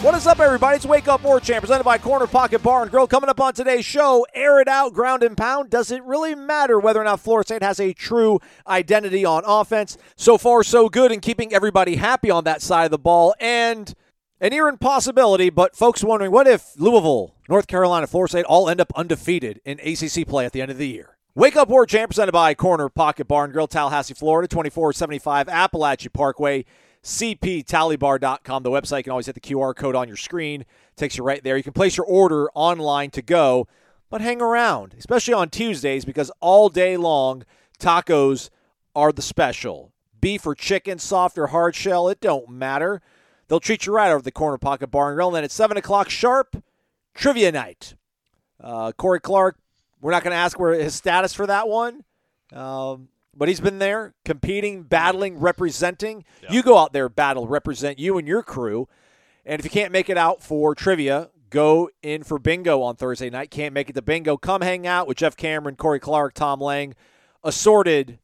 What is up, everybody? It's Wake Up War Chant, presented by Corner Pocket Bar and Grill. Coming up on today's show, air it out, ground and pound. Does it really matter whether or not Florida State has a true identity on offense? So far, so good in keeping everybody happy on that side of the ball. And an near impossibility, but folks wondering what if Louisville, North Carolina, Florida State all end up undefeated in ACC play at the end of the year? Wake Up War Chant, presented by Corner Pocket Bar and Grill, Tallahassee, Florida, 2475 Apalachee Parkway cptallybar.com. The website you can always hit the QR code on your screen. takes you right there. You can place your order online to go, but hang around, especially on Tuesdays because all day long tacos are the special. Beef or chicken, soft or hard shell, it don't matter. They'll treat you right over the corner pocket bar and grill. And then at seven o'clock sharp, trivia night. Uh, Corey Clark, we're not going to ask where his status for that one. Um, but he's been there competing, battling, representing. You go out there, battle, represent you and your crew. And if you can't make it out for trivia, go in for bingo on Thursday night. Can't make it to bingo, come hang out with Jeff Cameron, Corey Clark, Tom Lang, assorted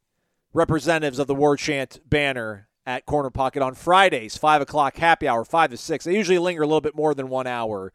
representatives of the War Chant banner at Corner Pocket on Fridays, 5 o'clock happy hour, 5 to 6. They usually linger a little bit more than one hour,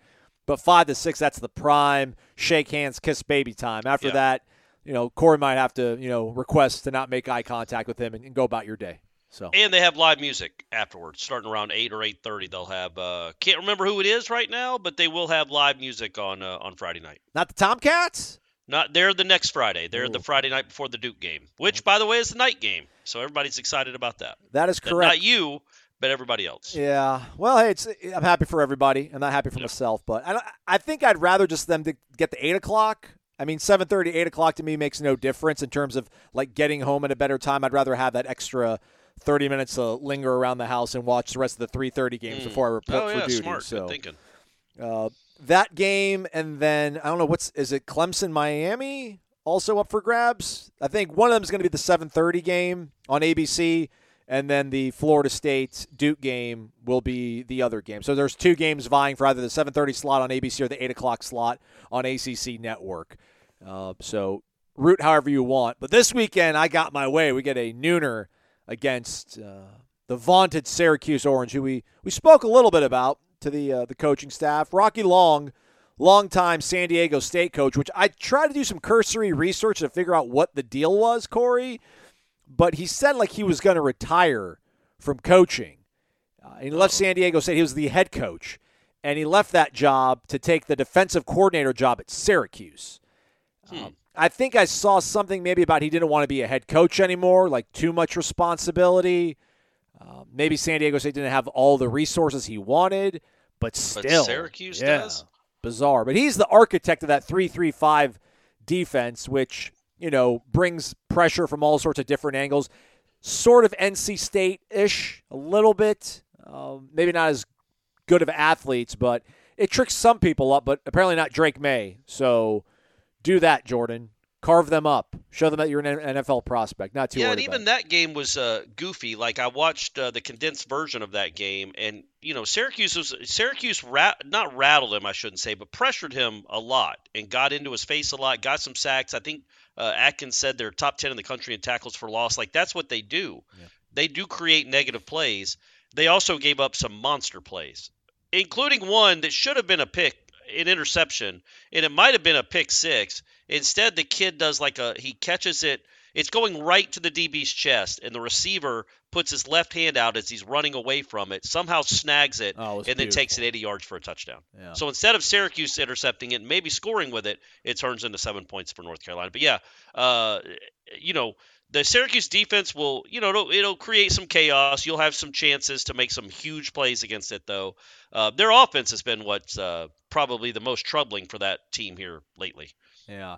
but 5 to 6, that's the prime shake hands, kiss baby time. After Yeah. that, you know, Corey might have to, you know, request to not make eye contact with him and, and go about your day. So And they have live music afterwards, starting around eight or eight thirty. They'll have uh, can't remember who it is right now, but they will have live music on uh, on Friday night. not the Tomcats? Not they're the next Friday. They're the Friday night before the Duke game, which by the way is the night game. So everybody's excited about that. That is But correct. Not you, but everybody else. Yeah. Well, hey, it's I'm happy for everybody. I'm not happy for Yeah. myself, but I, I think I'd rather just them to get the eight o'clock. I mean, 7:30, 8 o'clock to me makes no difference in terms of like getting home at a better time. I'd rather have that extra 30 minutes to linger around the house and watch the rest of the 3:30 games Mm. before I report Oh for yeah, duty. smart. So Good thinking. uh, that game, and then I don't know what's is it Clemson Miami also up for grabs? I think one of them is going to be the 7:30 game on ABC, and then the Florida State Duke game will be the other game. So there's two games vying for either the 7:30 slot on ABC or the 8 o'clock slot on ACC Network. Uh, so root however you want. But this weekend, I got my way. We get a nooner against uh, the vaunted Syracuse Orange, who we, we spoke a little bit about to the uh, the coaching staff. Rocky Long, longtime San Diego State coach, which I tried to do some cursory research to figure out what the deal was, Corey. But he said like he was going to retire from coaching. Uh, and he left San Diego State. He was the head coach, and he left that job to take the defensive coordinator job at Syracuse. Um, I think I saw something maybe about he didn't want to be a head coach anymore, like too much responsibility. Uh, maybe San Diego State didn't have all the resources he wanted, but still, Syracuse yeah, does? bizarre. But he's the architect of that three-three-five defense, which you know brings pressure from all sorts of different angles. Sort of NC State-ish, a little bit. Um, maybe not as good of athletes, but it tricks some people up. But apparently not Drake Maye. So do that, Jordan. Carve them up. Show them that you're an NFL prospect. Not too yeah, and even that game was uh, goofy. Like I watched uh, the condensed version of that game, and you know Syracuse was Syracuse rat, not rattled him, I shouldn't say, but pressured him a lot and got into his face a lot. Got some sacks. I think uh, Atkins said they're top ten in the country in tackles for loss. Like that's what they do. They do create negative plays. They also gave up some monster plays, including one that should have been a pick, an interception, and it might have been a pick six. Instead, the kid does like a he catches it. It's going right to the DB's chest, and the receiver puts his left hand out as he's running away from it, somehow snags it, Oh, it and then takes it 80 yards for a touchdown. Yeah. So instead of Syracuse intercepting it and maybe scoring with it, it turns into seven points for North Carolina. But yeah, uh, you know, the Syracuse defense will, you know, it'll, it'll create some chaos. You'll have some chances to make some huge plays against it, though. Uh, their offense has been what's uh, probably the most troubling for that team here lately. Yeah.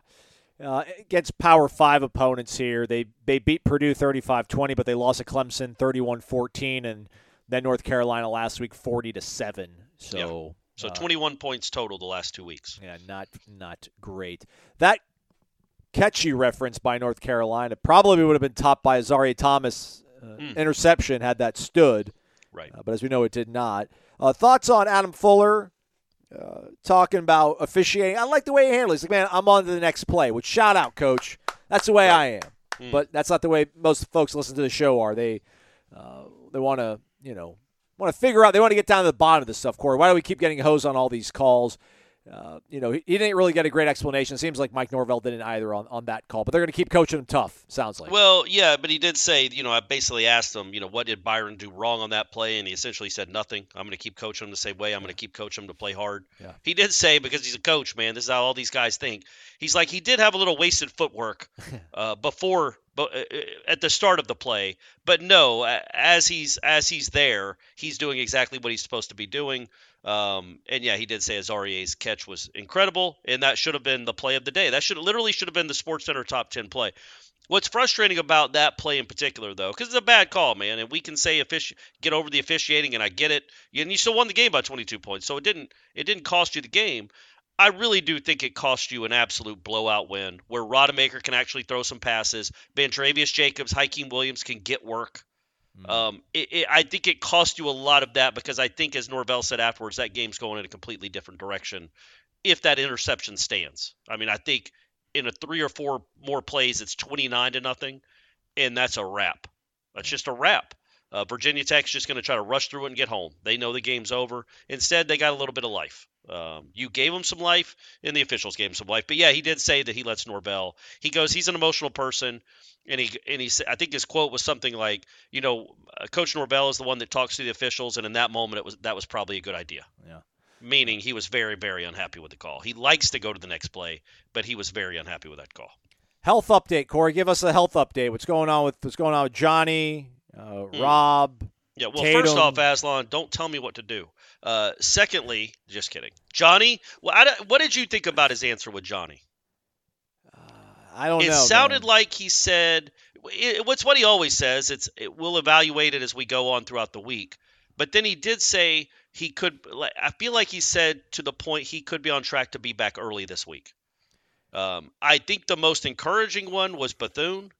Uh, against Power 5 opponents here, they they beat Purdue 35-20, but they lost to Clemson 31-14 and then North Carolina last week 40 to 7. So So Uh, 21 points total the last two weeks. Yeah, not not great. That catchy reference by North Carolina probably would have been topped by a Azareye'h Thomas uh, Mm. interception had that stood. Right. Uh, but as we know, it did not. Uh, thoughts on Adam Fuller uh, talking about officiating? I like the way he handles. it. He's like, man, I'm on to the next play. Which shout out, coach. That's the way I am. Hmm. But that's not the way most folks listen to the show are. They uh, they want to you know want to figure out. They want to get down to the bottom of this stuff. Corey, why do we keep getting hosed on all these calls? Uh, you know, he, he didn't really get a great explanation. Seems like Mike Norvell didn't either on, on that call. But they're going to keep coaching him tough. Sounds like. Well, yeah, but he did say, you know, I basically asked him, you know, what did Byron do wrong on that play? And he essentially said nothing. I'm going to keep coaching him the same way. I'm going to keep coaching him to play hard. Yeah. He did say, because he's a coach, man, this is how all these guys think. He's like, he did have a little wasted footwork uh, before, but uh, at the start of the play. But no, as he's as he's there, he's doing exactly what he's supposed to be doing. Um, and yeah, he did say Azareye'h's catch was incredible, and that should have been the play of the day. That should literally should have been the Sports Center top ten play. What's frustrating about that play in particular, though, because it's a bad call, man, and we can say offici- get over the officiating, and I get it, and you still won the game by 22 points, so it didn't it didn't cost you the game. I really do think it cost you an absolute blowout win, where Rodemaker can actually throw some passes, Travius Jacobs, Hykeem Williams can get work. Um, it, it, I think it cost you a lot of that because I think, as Norvell said afterwards, that game's going in a completely different direction if that interception stands. I mean, I think in a three or four more plays, it's 29 to nothing, and that's a wrap. That's just a wrap. Uh, Virginia Tech's just going to try to rush through it and get home. They know the game's over. Instead, they got a little bit of life. Um, you gave him some life, and the officials gave him some life. But yeah, he did say that he lets Norvell. He goes, he's an emotional person, and he and he said, I think his quote was something like, you know, uh, Coach Norvell is the one that talks to the officials, and in that moment, it was that was probably a good idea. Yeah. Meaning he was very very unhappy with the call. He likes to go to the next play, but he was very unhappy with that call. Health update, Corey. Give us a health update. What's going on with what's going on with Johnny, uh, Rob? Yeah, well, first off, Aslan, don't tell me what to do. Uh, secondly, just kidding, Johnny. Well, I, what did you think about his answer with Johnny? I don't it know. It sounded man. like he said it, what's what he always says it's it, we'll evaluate it as we go on throughout the week but then he did say he could i feel like he said to the point he could be on track to be back early this week um, i think the most encouraging one was bethune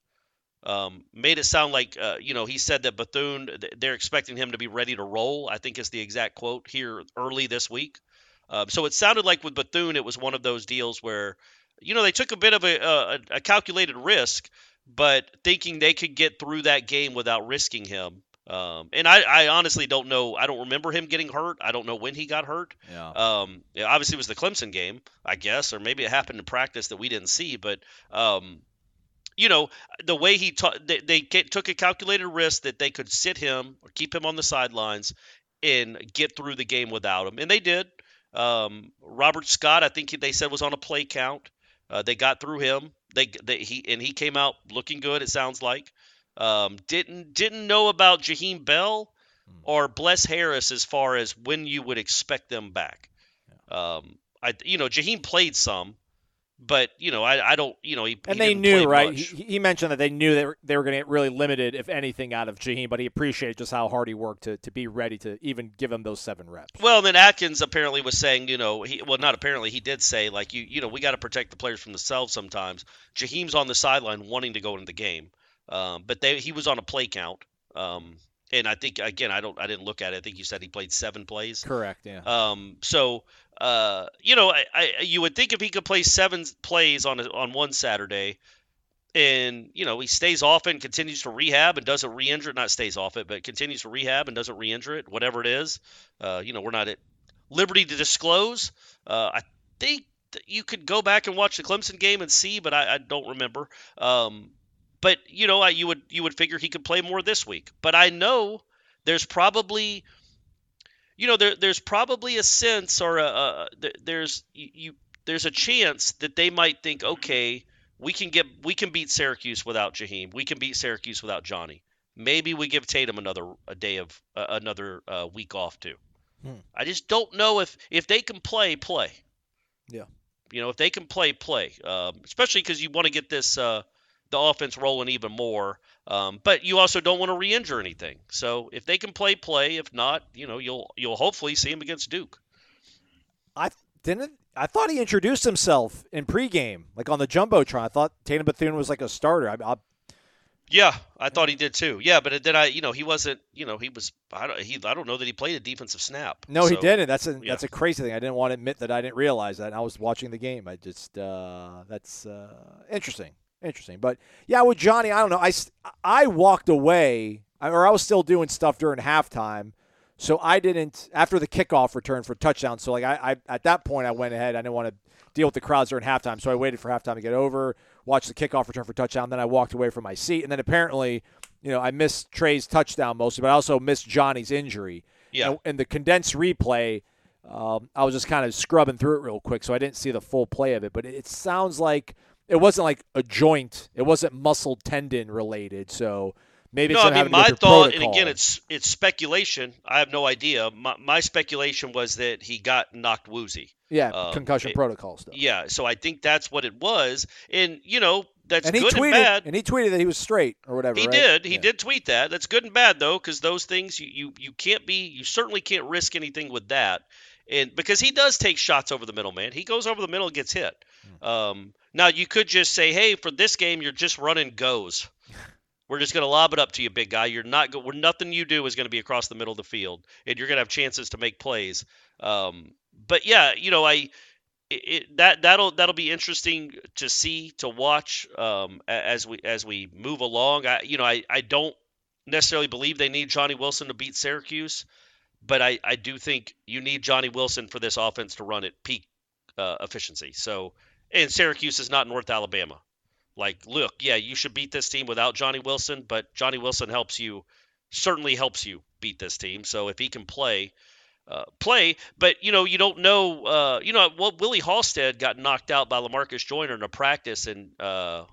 um, made it sound like uh, you know he said that bethune they're expecting him to be ready to roll i think is the exact quote here early this week um, so it sounded like with bethune it was one of those deals where you know they took a bit of a, a, a calculated risk but thinking they could get through that game without risking him um, and I, I honestly don't know i don't remember him getting hurt i don't know when he got hurt Yeah. um, obviously, it was the Clemson game, I guess, or maybe it happened in practice that we didn't see. But um, you know, the way he ta- they, they get, took a calculated risk that they could sit him or keep him on the sidelines and get through the game without him, and they did. Um, Robert Scott, I think he- they said was on a play count. Uh, they got through him. They, they he and he came out looking good. It sounds like. Um, didn't didn't know about Jaheim Bell or Bless Harris as far as when you would expect them back. Um, I you know Jaheim played some, but you know I, I don't you know he and he they knew, right? He, he mentioned that they knew they were, they were going to get really limited, if anything, out of Jaheim, but he appreciated just how hard he worked to, to be ready to even give him those seven reps. Well, and then Atkins apparently was saying, you know, he well not apparently he did say like you you know we got to protect the players from themselves sometimes. Jaheim's on the sideline wanting to go into the game, um, but they he was on a play count, um, and I think again I don't I didn't look at it. I think you said he played seven plays. Correct. Yeah. Um, so, uh, you know, I, I you would think if he could play seven plays on a, on one Saturday, and you know he stays off and continues to rehab and doesn't re-injure it, not stays off it, but continues to rehab and doesn't re-injure it, whatever it is. Uh, you know, we're not at liberty to disclose. Uh, I think you could go back and watch the Clemson game and see, but I, I don't remember. Um, but you know, I, you would you would figure he could play more this week. But I know there's probably you know there, there's probably a sense or a, a there's you, there's a chance that they might think okay we can get we can beat Syracuse without Jaheim we can beat Syracuse without Johnny maybe we give Tatum another a day of uh, another uh, week off too Hmm. I just don't know if if they can play play Yeah. you know if they can play play um, especially because you want to get this uh, the offense rolling even more um, but you also don't want to re-injure anything. So if they can play, play. If not, you know, you'll you'll hopefully see him against Duke. I didn't. I thought he introduced himself in pregame, like on the jumbotron. I thought Tatum Bethune was like a starter. I, I, Yeah, I thought he did too. Yeah, but then I, you know, he wasn't. You know, he was. I don't. He. I don't know that he played a defensive snap. no, he didn't. That's a yeah. that's a crazy thing. I didn't want to admit that I didn't realize that. And I was watching the game. I just uh, that's uh, interesting, interesting. But yeah, with Johnny, I don't know. I I walked away, or I was still doing stuff during halftime. So I didn't after the kickoff return for touchdown. So like I, I at that point I went ahead. I didn't want to deal with the crowds during halftime. So I waited for halftime to get over, watched the kickoff return for touchdown. Then I walked away from my seat. And then apparently, you know, I missed Trey's touchdown mostly, but I also missed Johnny's injury. Yeah. And, and the condensed replay, um, I was just kind of scrubbing through it real quick, so I didn't see the full play of it. But it sounds like it wasn't like a joint. It wasn't muscle tendon related. So maybe No, it's I mean having to do my thought, and again, it's it's speculation. I have no idea. My, my speculation was that he got knocked woozy. yeah um, concussion it- protocol stuff. Yeah, so I think that's what it was. And you know, that's and he good tweeted and bad. and he tweeted that he was straight or whatever. He right? did. He Yeah. did tweet that. That's good and bad though, because those things you, you you can't be. You certainly can't risk anything with that. And because he does take shots over the middle, man. He goes over the middle and gets hit. Hmm. Um, now you could just say, hey, for this game, you're just running goes. We're just going to lob it up to you, big guy. You're not. Go- nothing you do is going to be across the middle of the field, and you're going to have chances to make plays. Um, but yeah, you know, I it, that that'll that'll be interesting to see to watch um, as we as we move along. I you know I, I don't necessarily believe they need Johnny Wilson to beat Syracuse, but I, I do think you need Johnny Wilson for this offense to run at peak uh, efficiency. So and Syracuse is not North Alabama. Like, look, yeah, you should beat this team without Johnny Wilson, but Johnny Wilson helps you, certainly helps you beat this team. So if he can play, uh, play. But you know, you don't know. Uh, you know, well, Willie Haulstead got knocked out by Lamarcus Joyner in a practice in uh,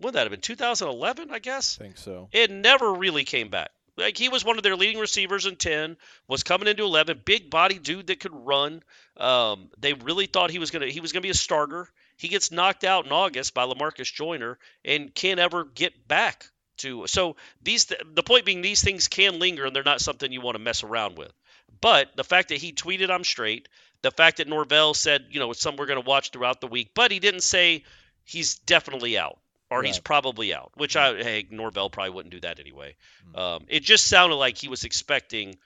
would that have been 2011, I guess. I think so. It never really came back. Like he was one of their leading receivers in 10, was coming into 11, big body dude that could run. Um, they really thought he was gonna he was gonna be a starter. He gets knocked out in August by Lamarcus Joyner and can't ever get back to. So these the point being these things can linger and they're not something you want to mess around with. But the fact that he tweeted I'm straight, the fact that Norvell said you know it's something we're gonna watch throughout the week, but he didn't say he's definitely out or he's probably out. Which I hey Norvell probably wouldn't do that anyway. Um, it just sounded like he was expecting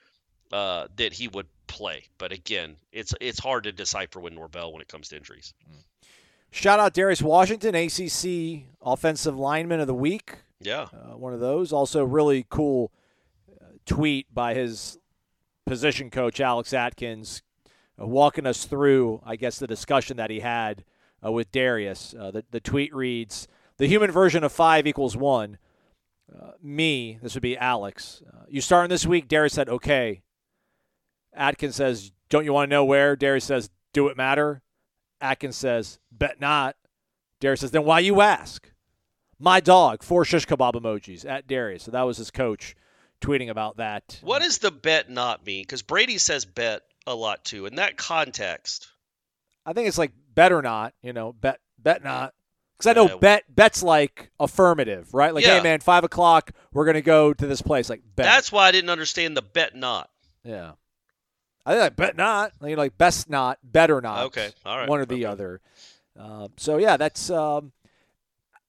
uh, that he would play, but again, it's it's hard to decipher with Norvell when it comes to injuries. Shout out Darius Washington, ACC Offensive Lineman of the Week. Yeah, uh, one of those. Also, really cool uh, tweet by his position coach Alex Atkins, uh, walking us through, I guess, the discussion that he had uh, with Darius. Uh, the, the tweet reads: "The human version of five equals one." Uh, me, this would be Alex. Uh, you starting this week? Darius said, "Okay." Atkins says, "Don't you want to know where?" Darius says, "Do it matter?" Atkins says, "Bet not." Darius says, "Then why you ask?" My dog, four shish kebab emojis at Darius. So that was his coach tweeting about that. what does the bet not mean? Because Brady says bet a lot too. In that context, I think it's like bet or not, you know, bet bet not. Because I know Uh, bet bet's like affirmative, right? Like, Yeah. hey man, five o'clock, we're gonna go to this place. Like bet. that's why I didn't understand the bet not. yeah. I think like bet not. Like, like best not, better not. Okay, all right, One or the okay. other. Um, so yeah, that's. Um,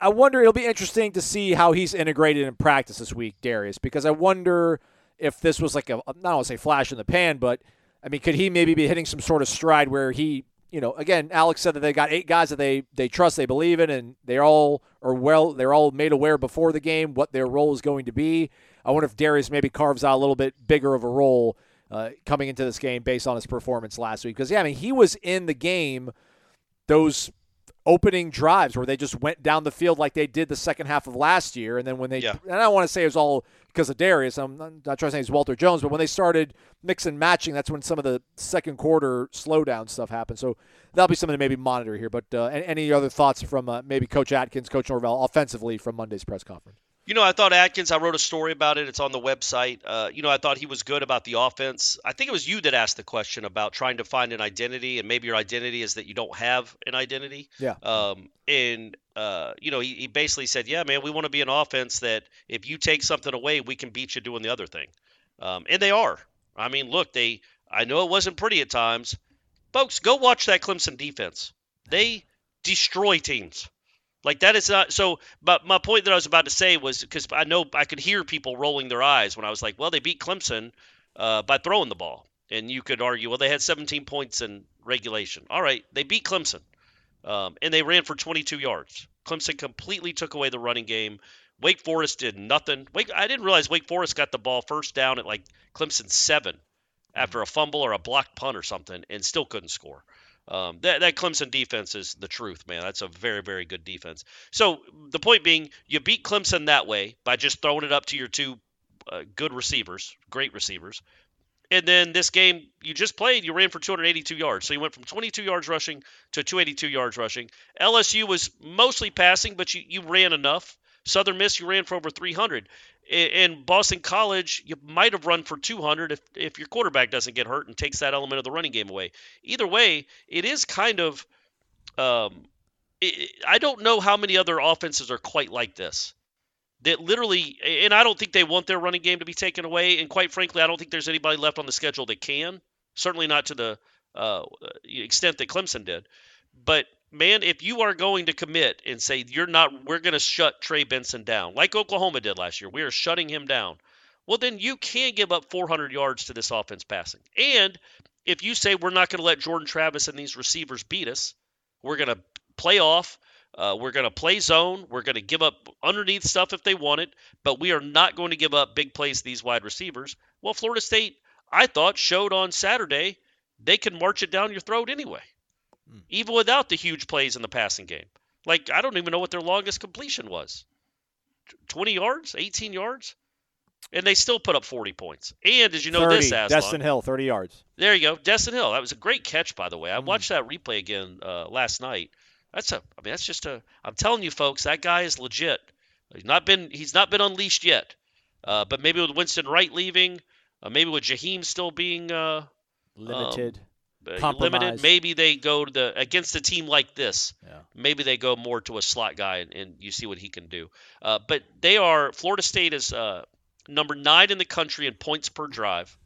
I wonder. It'll be interesting to see how he's integrated in practice this week, Darius, because I wonder if this was like a I want to say flash in the pan, but I mean, could he maybe be hitting some sort of stride where he, you know, again, Alex said that they got eight guys that they they trust, they believe in, and they all are well, they're all made aware before the game what their role is going to be. I wonder if Darius maybe carves out a little bit bigger of a role uh, coming into this game based on his performance last week, because yeah, I mean, he was in the game those opening drives where they just went down the field like they did the second half of last year. And then when they, Yeah. and I don't want to say it was all because of Darius. I'm not not trying to say it's Walter Jones, but when they started mix and matching, that's when some of the second quarter slowdown stuff happened. So that'll be something to maybe monitor here. But uh, any other thoughts from uh, maybe Coach Atkins, Coach Norvell, offensively from Monday's press conference? You know, I thought Atkins. I wrote a story about it. It's on the website. Uh, you know, I thought he was good about the offense. I think it was you that asked the question about trying to find an identity, and maybe your identity is that you don't have an identity. Yeah. Um, and uh, you know, he, he basically said, "Yeah, man, we want to be an offense that if you take something away, we can beat you doing the other thing." Um, and they are. I mean, look, they. I know it wasn't pretty at times, Folks, go watch that Clemson defense. They destroy teams. Like that is not so. But my point that I was about to say was because I know I could hear people rolling their eyes when I was like, "Well, they beat Clemson uh, by throwing the ball," and you could argue, "Well, they had 17 points in regulation." All right, they beat Clemson, um, and they ran for 22 yards. Clemson completely took away the running game. Wake Forest did nothing. Wake, I didn't realize Wake Forest got the ball first down at like Clemson seven after a fumble or a blocked punt or something, and still couldn't score. Um, that, that Clemson defense is the truth, man. That's a very, very good defense. So the point being, you beat Clemson that way by just throwing it up to your two uh, good receivers, great receivers. And then this game you just played, you ran for 282 yards. So you went from 22 yards rushing to 282 yards rushing. LSU was mostly passing, but you, you ran enough. Southern Miss, you ran for over 300 in Boston College, you might have run for 200 if, if your quarterback doesn't get hurt and takes that element of the running game away. Either way, it is kind of. Um, it, I don't know how many other offenses are quite like this. That literally, and I don't think they want their running game to be taken away. And quite frankly, I don't think there's anybody left on the schedule that can. Certainly not to the uh, extent that Clemson did. But man, if you are going to commit and say you're not, we're going to shut Trey Benson down, like Oklahoma did last year, we are shutting him down. Well, then you can give up 400 yards to this offense passing. And if you say we're not going to let Jordan Travis and these receivers beat us, we're going to play off. Uh, we're going to play zone. We're going to give up underneath stuff if they want it, but we are not going to give up big plays to these wide receivers. Well, Florida State, I thought, showed on Saturday they can march it down your throat anyway even without the huge plays in the passing game. Like, I don't even know what their longest completion was 20 yards, 18 yards? And they still put up 40 points. And as you know, 30, this Aslan, Destyn Hill, 30 yards. There you go, Destyn Hill. That was a great catch, by the way. I Mm. watched that replay again uh, last night. That's a, I mean, that's just a. I'm telling you, folks, that guy is legit. He's not been, he's not been unleashed yet. Uh, but maybe with Winston Wright leaving, uh, maybe with Jaheim still being uh, Limited. Uh, limited. Maybe they go to the against a team like this. Yeah. Maybe they go more to a slot guy and, and you see what he can do. Uh, but they are Florida State is uh, number nine in the country in points per drive,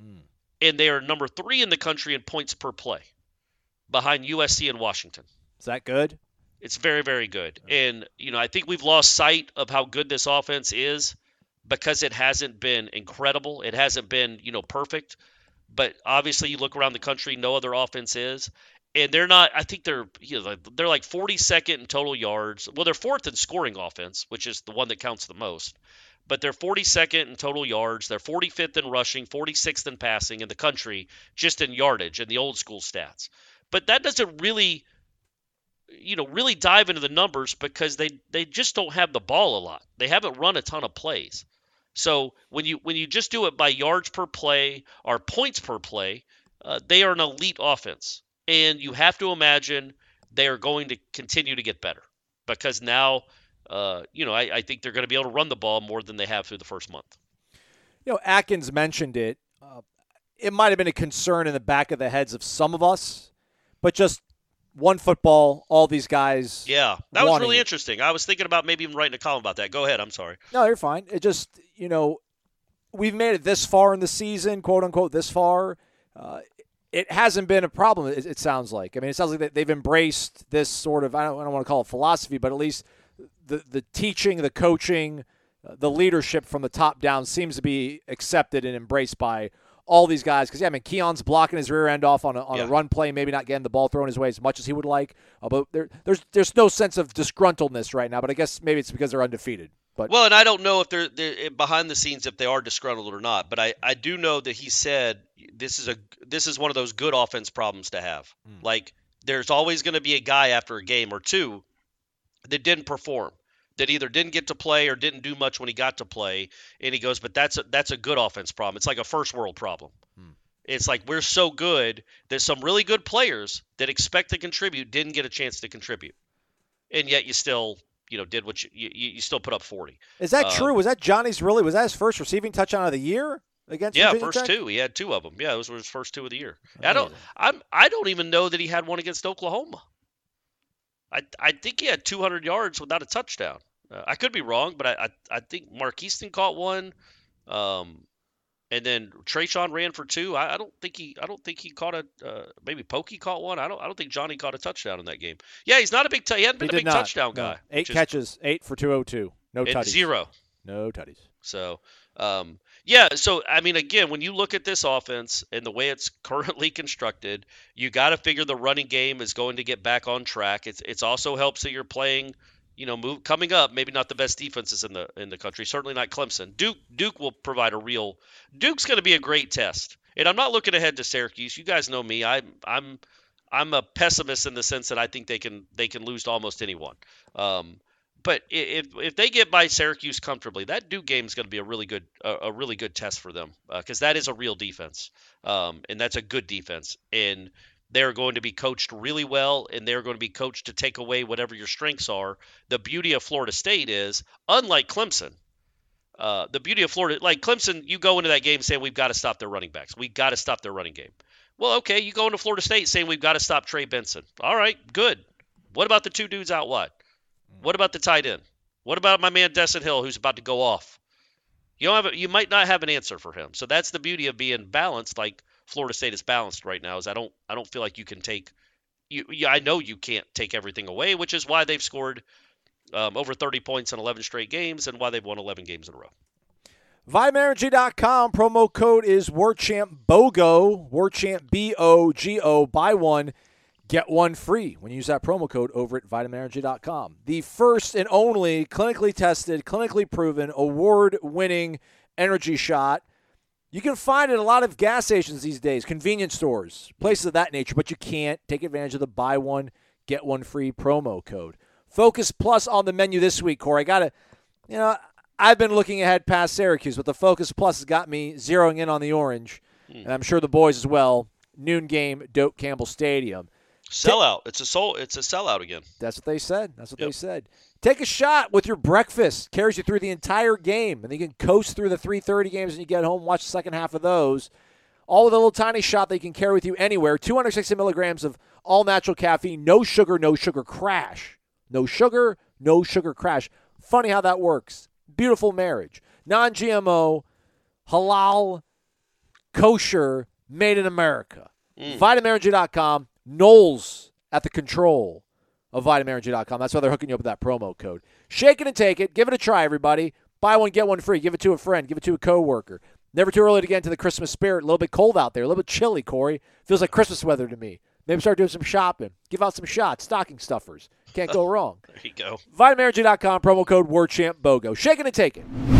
Hmm. and they are number three in the country in points per play, behind USC and Washington. Is that good? It's very, very good. And, you know, I think we've lost sight of how good this offense is because it hasn't been incredible. It hasn't been, you know, perfect. But obviously, you look around the country, no other offense is. And they're not, I think they're, you know, they're like 42nd in total yards. Well, they're fourth in scoring offense, which is the one that counts the most. But they're 42nd in total yards. They're 45th in rushing, 46th in passing in the country, just in yardage and the old school stats. But that doesn't really you know really dive into the numbers because they they just don't have the ball a lot. They haven't run a ton of plays. So when you when you just do it by yards per play or points per play, uh, they are an elite offense, and you have to imagine they are going to continue to get better because now, uh, you know, I, I think they're going to be able to run the ball more than they have through the first month. You know, Atkins mentioned it. Uh, it might have been a concern in the back of the heads of some of us, but just one football, all these guys. Yeah, that was really it. interesting. I was thinking about maybe even writing a column about that. Go ahead. I'm sorry. No, you're fine. It just, you know, we've made it this far in the season, quote unquote, this far. Uh, it hasn't been a problem. It, it sounds like. I mean, it sounds like that they've embraced this sort of. I don't, I don't want to call it philosophy, but at least the the teaching, the coaching, uh, the leadership from the top down seems to be accepted and embraced by all these guys. Because yeah, I mean, Keon's blocking his rear end off on a, on Yeah. a run play, maybe not getting the ball thrown his way as much as he would like. Uh, but there, there's there's no sense of disgruntledness right now. But I guess maybe it's because they're undefeated. But Well, and I don't know if they're, they're eh, behind the scenes if they are disgruntled or not, but I, I do know that he said this is a this is one of those good offense problems to have. Hmm. Like there's always going to be a guy after a game or two that didn't perform, that either didn't get to play or didn't do much when he got to play, and he goes, but that's a, that's a good offense problem. It's like a first world problem. Hmm. It's like we're so good that some really good players that expect to contribute didn't get a chance to contribute, and yet you still you know did what you you, you still put up 40. Is that Uh, true? Was that Johnny's really? Was that his first receiving touchdown of the year against? Yeah, Virginia first Tech? two. He had two of them. Yeah, those were his first two of the year. I don't. I'm. I don't even know that he had one against Oklahoma. I I think he had 200 yards without a touchdown. Uh, I could be wrong, but I I, I think Mark Easton caught one. Um, and then Treshaun ran for two. I, I, don't think he I don't think he caught a uh, maybe Pokey caught one. I don't I don't think Johnny caught a touchdown in that game. Yeah, he's not a big t- he hadn't been he a big not. touchdown no. guy. Eight catches, eight for two oh two. No tutties. Zero. No tutties. So um, yeah, so I mean, again, when you look at this offense and the way it's currently constructed, you got to figure the running game is going to get back on track. It's it's also helps that you're playing you know, move coming up, maybe not the best defenses in the in the country. Certainly not Clemson. Duke Duke will provide a real. Duke's going to be a great test. And I'm not looking ahead to Syracuse. You guys know me. I'm I'm I'm a pessimist in the sense that I think they can they can lose to almost anyone. Um, but if if they get by Syracuse comfortably, that Duke game is going to be a really good a, a really good test for them because uh, that is a real defense, um, and that's a good defense. And they're going to be coached really well and they're going to be coached to take away whatever your strengths are. The beauty of Florida State is, unlike Clemson, uh, the beauty of Florida, like Clemson, you go into that game saying we've got to stop their running backs. We've got to stop their running game. Well, okay, you go into Florida State saying we've got to stop Trey Benson. All right, good. What about the two dudes out wide? What about the tight end? What about my man Destyn Hill who's about to go off? You don't have a, you might not have an answer for him. So that's the beauty of being balanced. Like Florida State is balanced right now is I don't I don't feel like you can take you I know you can't take everything away, which is why they've scored um, over 30 points in 11 straight games and why they've won 11 games in a row. VitaminEnergy.com promo code is WarChant BOGO, WarChant B O G O. Buy one, get one free when you use that promo code over at VitaminEnergy.com. The first and only clinically tested, clinically proven, award winning energy shot you can find it at a lot of gas stations these days, convenience stores, places of that nature, but you can't take advantage of the buy one, get one free promo code. Focus Plus on the menu this week, Corey. I got to, you know, I've been looking ahead past Syracuse, but the Focus Plus has got me zeroing in on the orange, mm. and I'm sure the boys as well. Noon game, Doak Campbell Stadium. Sellout. It's a soul. It's a sellout again. That's what they said. That's what yep. they said. Take a shot with your breakfast. Carries you through the entire game, and then you can coast through the 3:30 games, and you get home, watch the second half of those. All with a little tiny shot that you can carry with you anywhere. 260 milligrams of all natural caffeine, no sugar, no sugar crash. No sugar, no sugar crash. Funny how that works. Beautiful marriage. Non GMO, halal, kosher, made in America. Mm. VitaMenergy.com. Knowles at the control of VitaMenergy.com. That's why they're hooking you up with that promo code. Shake it and take it. Give it a try, everybody. Buy one, get one free. Give it to a friend. Give it to a coworker. Never too early to get into the Christmas spirit. A little bit cold out there. A little bit chilly, Corey. Feels like Christmas weather to me. Maybe start doing some shopping. Give out some shots. Stocking stuffers. Can't go wrong. there you go. VitaMenergy.com. Promo code WarChantBOGO. Shake it and take it.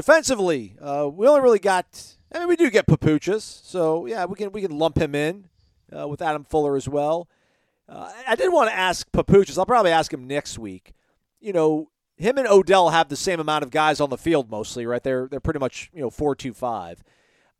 Defensively, uh, we only really got. I mean, we do get Papuchis, so yeah, we can we can lump him in uh, with Adam Fuller as well. Uh, I did want to ask Papuchis. I'll probably ask him next week. You know, him and Odell have the same amount of guys on the field mostly, right? They're they're pretty much you know four two five.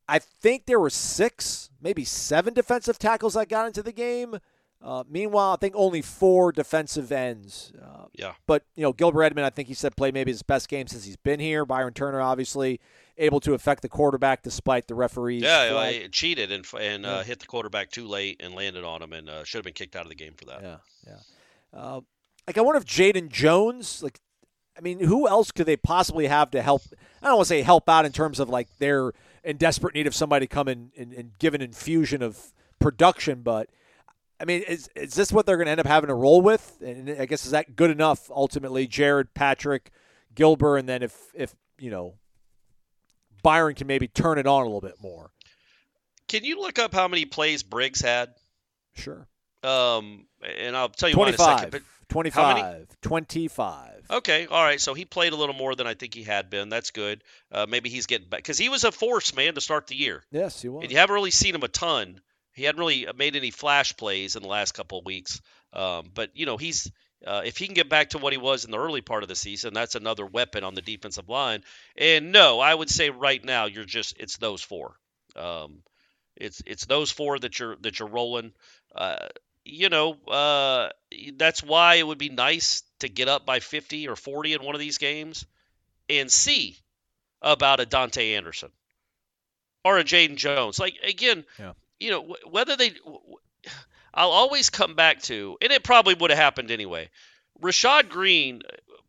I think there were six, maybe seven defensive tackles that got into the game. Uh, meanwhile, I think only four defensive ends. Uh, yeah. But, you know, Gilbert Edmond, I think he said played maybe his best game since he's been here. Byron Turner, obviously, able to affect the quarterback despite the referees. Yeah, cheated and, and yeah. uh, hit the quarterback too late and landed on him and uh, should have been kicked out of the game for that. Yeah, yeah. Uh, like, I wonder if Jaden Jones, like, I mean, who else could they possibly have to help? I don't want to say help out in terms of like they're in desperate need of somebody to come in and, and give an infusion of production, but – I mean, is is this what they're going to end up having to roll with? And I guess is that good enough ultimately? Jared, Patrick, Gilbert, and then if if you know Byron can maybe turn it on a little bit more. Can you look up how many plays Briggs had? Sure. Um, and I'll tell you 25, why in a second. But 25. 25. Okay, all right. So he played a little more than I think he had been. That's good. Uh, maybe he's getting back because he was a force man to start the year. Yes, he was. And you haven't really seen him a ton. He hadn't really made any flash plays in the last couple of weeks. Um, but you know he's Uh, if he can get back to what he was in the early part of the season, that's another weapon on the defensive line. And no, I would say right now you're just it's those four. Um, it's it's those four that you're that you're rolling. Uh, you know, uh, that's why it would be nice to get up by 50 or 40 in one of these games and see about a Dante Anderson or a Jaden Jones. Like again, Yeah. You know, whether they I'll always come back to, and it probably would have happened anyway. Rashad Greene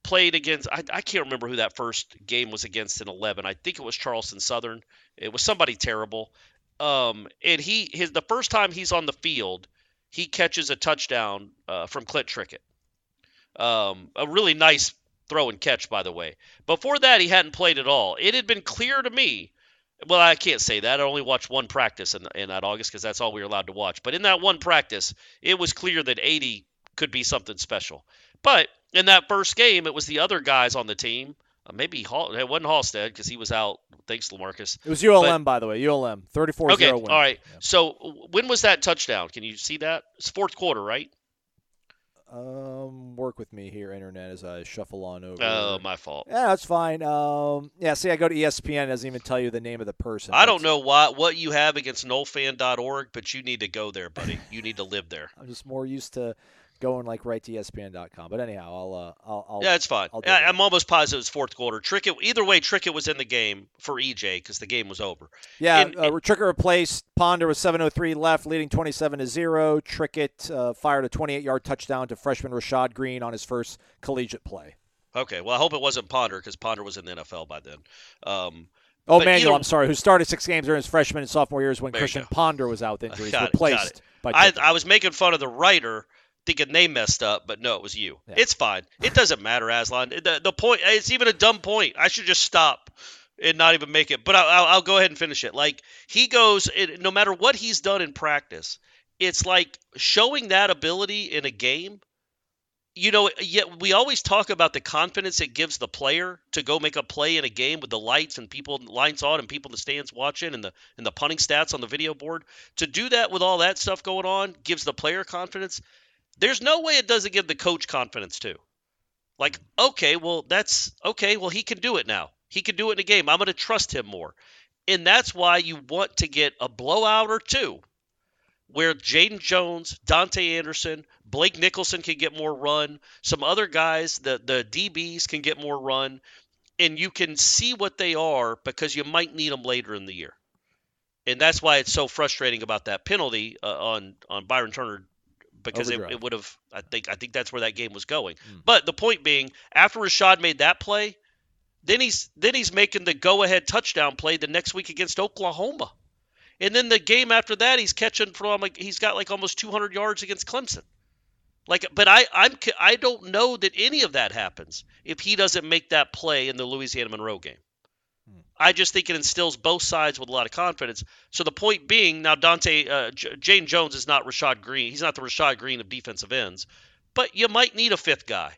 played against, I, I can't remember who that first game was against in 11. I think it was Charleston Southern. It was somebody terrible. Um, and he, his, the first time he's on the field, he catches a touchdown uh, from Clint Trickett. Um, a really nice throw and catch, by the way. Before that, he hadn't played at all. It had been clear to me well, I can't say that. I only watched one practice in, in that August because that's all we were allowed to watch. But in that one practice, it was clear that 80 could be something special. But in that first game, it was the other guys on the team. Uh, maybe Hall, it wasn't Haulstead because he was out. Thanks, Lamarcus. It was ULM, by the way. ULM, 34 Okay, 0 all win. So when was that touchdown? Can you see that? It's fourth quarter, right? Um, work with me here, internet, as I shuffle on over. Oh, my fault. Yeah, that's fine. Um, yeah, see, I go to ESPN, it doesn't even tell you the name of the person. I don't know why what you have against NoleFan.org, but you need to go there, buddy. You need to live there. I'm just more used to going like right to ESPN.com. But anyhow, I'll uh, I'll, I'll Yeah, it's fine. I. I'm almost positive it's fourth quarter. Trickett, either way, Trickett was in the game for EJ because the game was over. Yeah, And- uh, Trickett replaced Ponder with 7:03 left, leading 27 to zero. Trickett uh, fired a 28-yard touchdown to freshman Rashad Greene on his first collegiate play. Okay, well, I hope it wasn't Ponder because Ponder was in the NFL by then. Um, Oh, Manuel, either- I'm sorry, who started six games during his freshman and sophomore years when There Christian. Ponder was out with injuries, it, replaced by I, I was making fun of the writer thinking they messed up, but no, it was you. Yeah. It's fine. It doesn't matter, Aslan. The, the point, it's even a dumb point. I should just stop and not even make it. But I'll, I'll, go ahead and finish it. Like, he goes, it, no matter what he's done in practice, it's like showing that ability in a game. You know, yet we always talk about the confidence it gives the player to go make a play in a game with the lights and people lights on and people in the stands watching and the and the punting stats on the video board. To do that with all that stuff going on gives the player confidence. There's no way it doesn't give the coach confidence too. Like, okay, well that's okay, well he can do it now. He can do it in a game. I'm going to trust him more. And that's why you want to get a blowout or two where Jaden Jones, Dante Anderson, Blake Nichelson can get more run, some other guys, the the DBs can get more run, and you can see what they are because you might need them later in the year. And that's why it's so frustrating about that penalty uh, on on Byron Turner because it, Overdrive. it would have I think I think that's where that game was going. Hmm. But the point being, after Rashad made that play, then he's then he's making the go ahead touchdown play the next week against Oklahoma. And then the game after that, he's catching from like he's got like almost 200 yards against Clemson. Like, but I I'm I don't know that any of that happens if he doesn't make that play in the Louisiana Monroe game. I just think it instills both sides with a lot of confidence. So the point being, now Dante uh, J- Jaden Jones is not Rashad Greene. He's not the Rashad Greene of defensive ends, but you might need a fifth guy,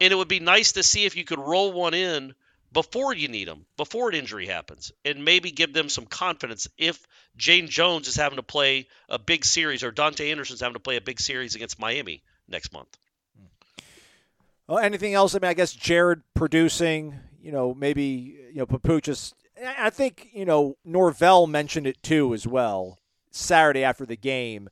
and it would be nice to see if you could roll one in before you need them, before an injury happens, and maybe give them some confidence if Jaden Jones is having to play a big series or Dante Anderson's having to play a big series against Miami next month. Well, anything else? I mean, I guess Jared producing, you know, maybe, you know, Papuchis. I think, you know, Norvell mentioned it too as well Saturday after the game.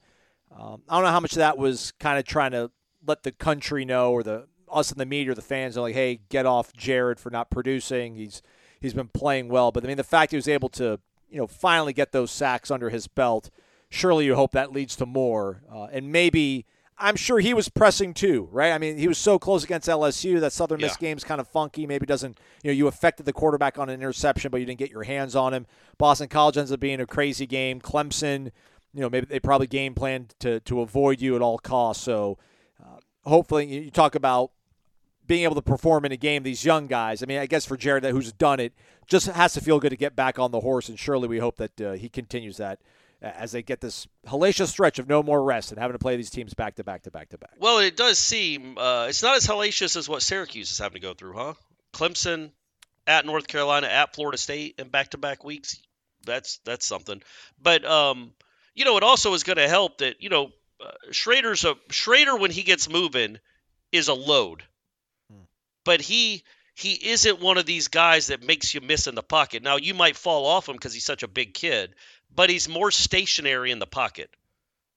Um, I don't know how much that was kind of trying to let the country know or the us in the media the fans know, like, hey, get off Jared for not producing. He's he's been playing well, but I mean, the fact he was able to, you know, finally get those sacks under his belt. Surely you hope that leads to more, uh, and maybe I'm sure he was pressing too, right? I mean, he was so close against LSU that Southern Miss Yeah. game's kind of funky. Maybe doesn't, you know, you affected the quarterback on an interception, but you didn't get your hands on him. Boston College ends up being a crazy game. Clemson, you know, maybe they probably game planned to to avoid you at all costs. So uh, hopefully, you talk about being able to perform in a game. These young guys, I mean, I guess for Jared, who's done it, just has to feel good to get back on the horse, and surely we hope that uh, he continues that as they get this hellacious stretch of no more rest and having to play these teams back to back to back to back. Well, it does seem uh, it's not as hellacious as what Syracuse is having to go through, huh? Clemson at North Carolina, at Florida State, and back-to-back weeks. That's that's something. But um, you know, it also is going to help that you know uh, Shrader's a Shrader when he gets moving is a load. But he he isn't one of these guys that makes you miss in the pocket. Now you might fall off him because he's such a big kid, but he's more stationary in the pocket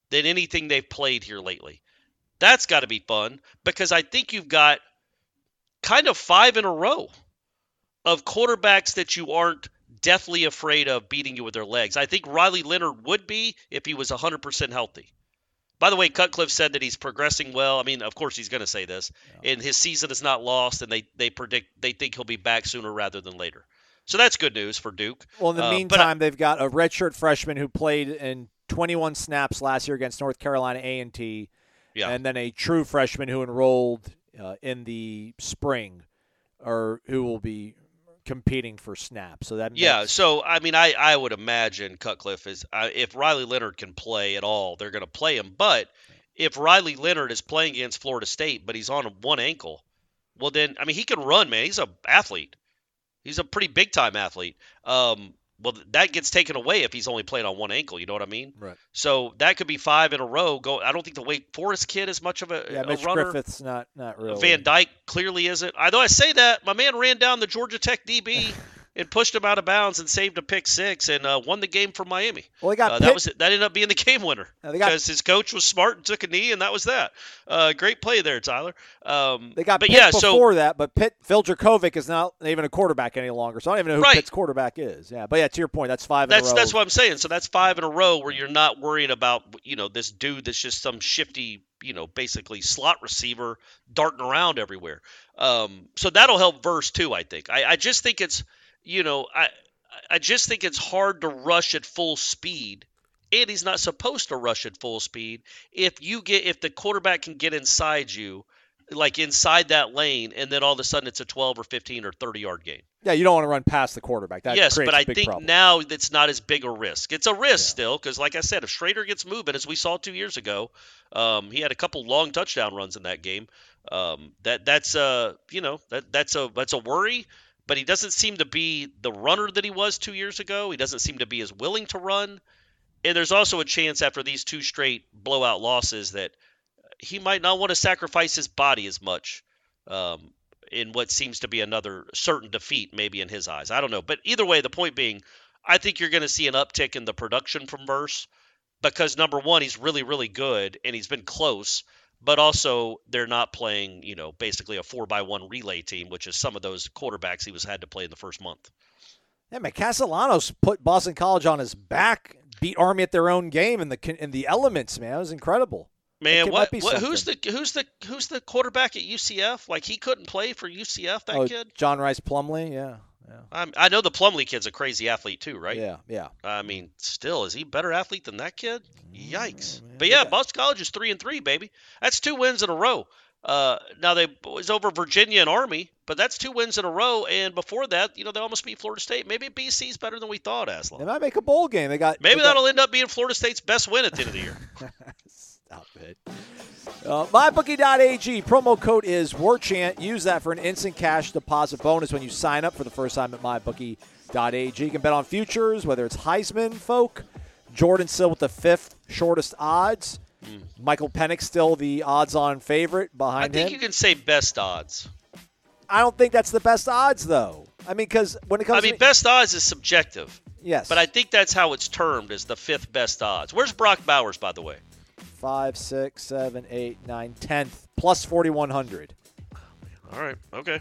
than anything they've played here lately. That's got to be fun because I think you've got kind of five in a row of quarterbacks that you aren't deathly afraid of beating you with their legs. I think Riley Leonard would be if he was 100% healthy. By the way, Cutcliffe said that he's progressing well. I mean, of course he's going to say this, and his season is not lost, and they they predict they think he'll be back sooner rather than later. So that's good news for Duke. Well, in the Uh, but I- meantime, they've got a redshirt freshman who played in 21 snaps last year against North Carolina A&T, Yeah. and then a true freshman who enrolled uh, in the spring, or who will be competing for snaps. So that Yeah, so I mean, I, I would imagine Cutcliffe is uh, if Riley Leonard can play at all, they're going to play him. But if Riley Leonard is playing against Florida State, but he's on one ankle, well then I mean he can run, man. He's a athlete. He's a pretty big time athlete. Um, well that gets taken away if he's only playing on one ankle. You know what I mean? Right. So that could be five in a row. Go. I don't think the Wake Forest kid is much of a, yeah, a Mitch runner. Griffis's not not really. Van Dyke clearly isn't. Although I say that, my man ran down the Georgia Tech DB and pushed him out of bounds and saved a pick six and uh, won the game for Miami. Well, they got Uh, that was that ended up being the game winner got- because his coach was smart and took a knee and that was that. Uh, great play there, Tyler. Um, They got but Pitt yeah, before so that, but Pitt Phil Jurkovec is not even a quarterback any longer. So I don't even know who Right. Pitt's quarterback is. Yeah, but yeah, to your point, that's five that's in a row. that's what I'm saying. So that's five in a row where you're not worrying about you know this dude that's just some shifty you know basically slot receiver darting around everywhere. Um, so that'll help verse too. I think. I, I just think it's you know I I just think it's hard to rush at full speed. And he's not supposed to rush at full speed. If you get if the quarterback can get inside you, like inside that lane, and then all of a sudden it's a 12 or 15 or 30 yard game. yeah, you don't want to run past the quarterback. That yes, but I think problem. now it's not as big a risk. It's a risk still because, like I said, if Shrader gets moving, as we saw two years ago, um, he had a couple long touchdown runs in that game. Um, that that's a you know that that's a that's a worry. But he doesn't seem to be the runner that he was two years ago. He doesn't seem to be as willing to run. And there's also a chance after these two straight blowout losses that he might not want to sacrifice his body as much um, in what seems to be another certain defeat, maybe in his eyes. I don't know. But either way, the point being, I think you're going to see an uptick in the production from Verse because number one, he's really, really good and he's been close. But also, they're not playing, you know, basically a four by one relay team, which is some of those quarterbacks he was had to play in the first month. Yeah, man, Castellanos put Boston College on his back, beat Army at their own game in the in the elements. Man, it was incredible. Man, what, what who's the who's the who's the quarterback at UCF? Like he couldn't play for UCF, that oh, kid. John Rhys Plumlee. Yeah, yeah, I'm, I know the Plumlee kid's a crazy athlete too, right? yeah, yeah. I mean, still, is he a better athlete than that kid? Mm, Yikes! But yeah, Boston College is three and three, baby. That's two wins in a row. Uh, now they was over Virginia and Army, but that's two wins in a row. And before that, you know, they almost beat Florida State. Maybe BC's better than we thought, They Aslan. might make a bowl game. They got Maybe they got- that'll end up being Florida State's best win at the end of the year. Stop it. Uh, MyBookie.ag promo code is WarChant. Use that for an instant cash deposit bonus when you sign up for the first time at MyBookie.ag. You can bet on futures, whether it's Heisman folk, Jordan still with the fifth shortest odds, Michael Penix still the odds-on favorite behind him. I think him. you can say best odds. I don't think that's the best odds though. I mean, because when it comes, I mean, to, best odds is subjective, yes, but I think that's how it's termed as the fifth best odds. Where's Brock Bowers, by the way? Five, six, seven, eight, nine, tenth plus forty-one hundred. All right, okay.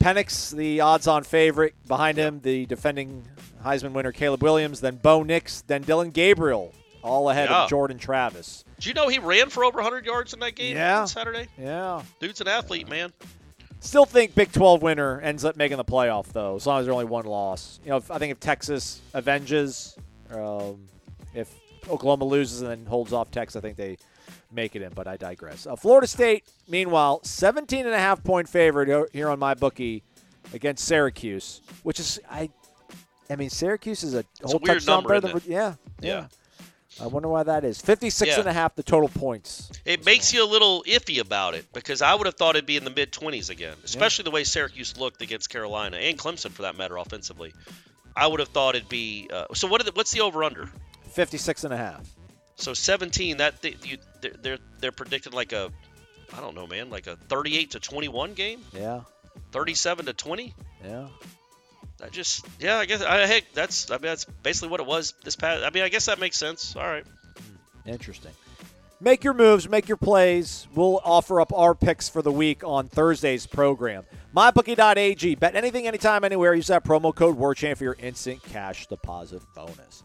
Penix, the odds-on favorite. Behind him, the defending Heisman winner Caleb Williams. Then Bo Nix. Then Dillon Gabriel, all ahead Yeah. of Jordan Travis. Do you know he ran for over 100 yards in that game Yeah. on Saturday? Yeah. Dude's an athlete, man. Still think Big 12 winner ends up making the playoff though, as long as there's only one loss. You know, if, I think if Texas avenges, um, if Oklahoma loses and then holds off Texas, I think they make it in. But I digress. Uh, Florida State, meanwhile, 17 and a half point favorite here on MyBookie against Syracuse, which is I. I mean, Syracuse is a whole a touchdown number, better than yeah, yeah. Yeah. I wonder why that is. 56 and a half the total points. It makes you a little iffy about it because I would have thought it'd be in the mid 20s again, especially the way Syracuse looked against Carolina and Clemson for that matter offensively. I would have thought it'd be. Uh, so what? Are the, what's the over under? 56 and a half. So 17. That th- you, they're, they're predicting like a I don't know, man, like a 38 to 21 game, Yeah, 37 to 20. yeah. That just, yeah, I guess, I heck, that's, I mean, that's basically what it was this past. I mean, I guess that makes sense. All right. Hmm. Interesting. Make your moves, make your plays. We'll offer up our picks for the week on Thursday's program. MyBookie.ag. Bet anything, anytime, anywhere. Use that promo code WARCHANT for your instant cash deposit bonus.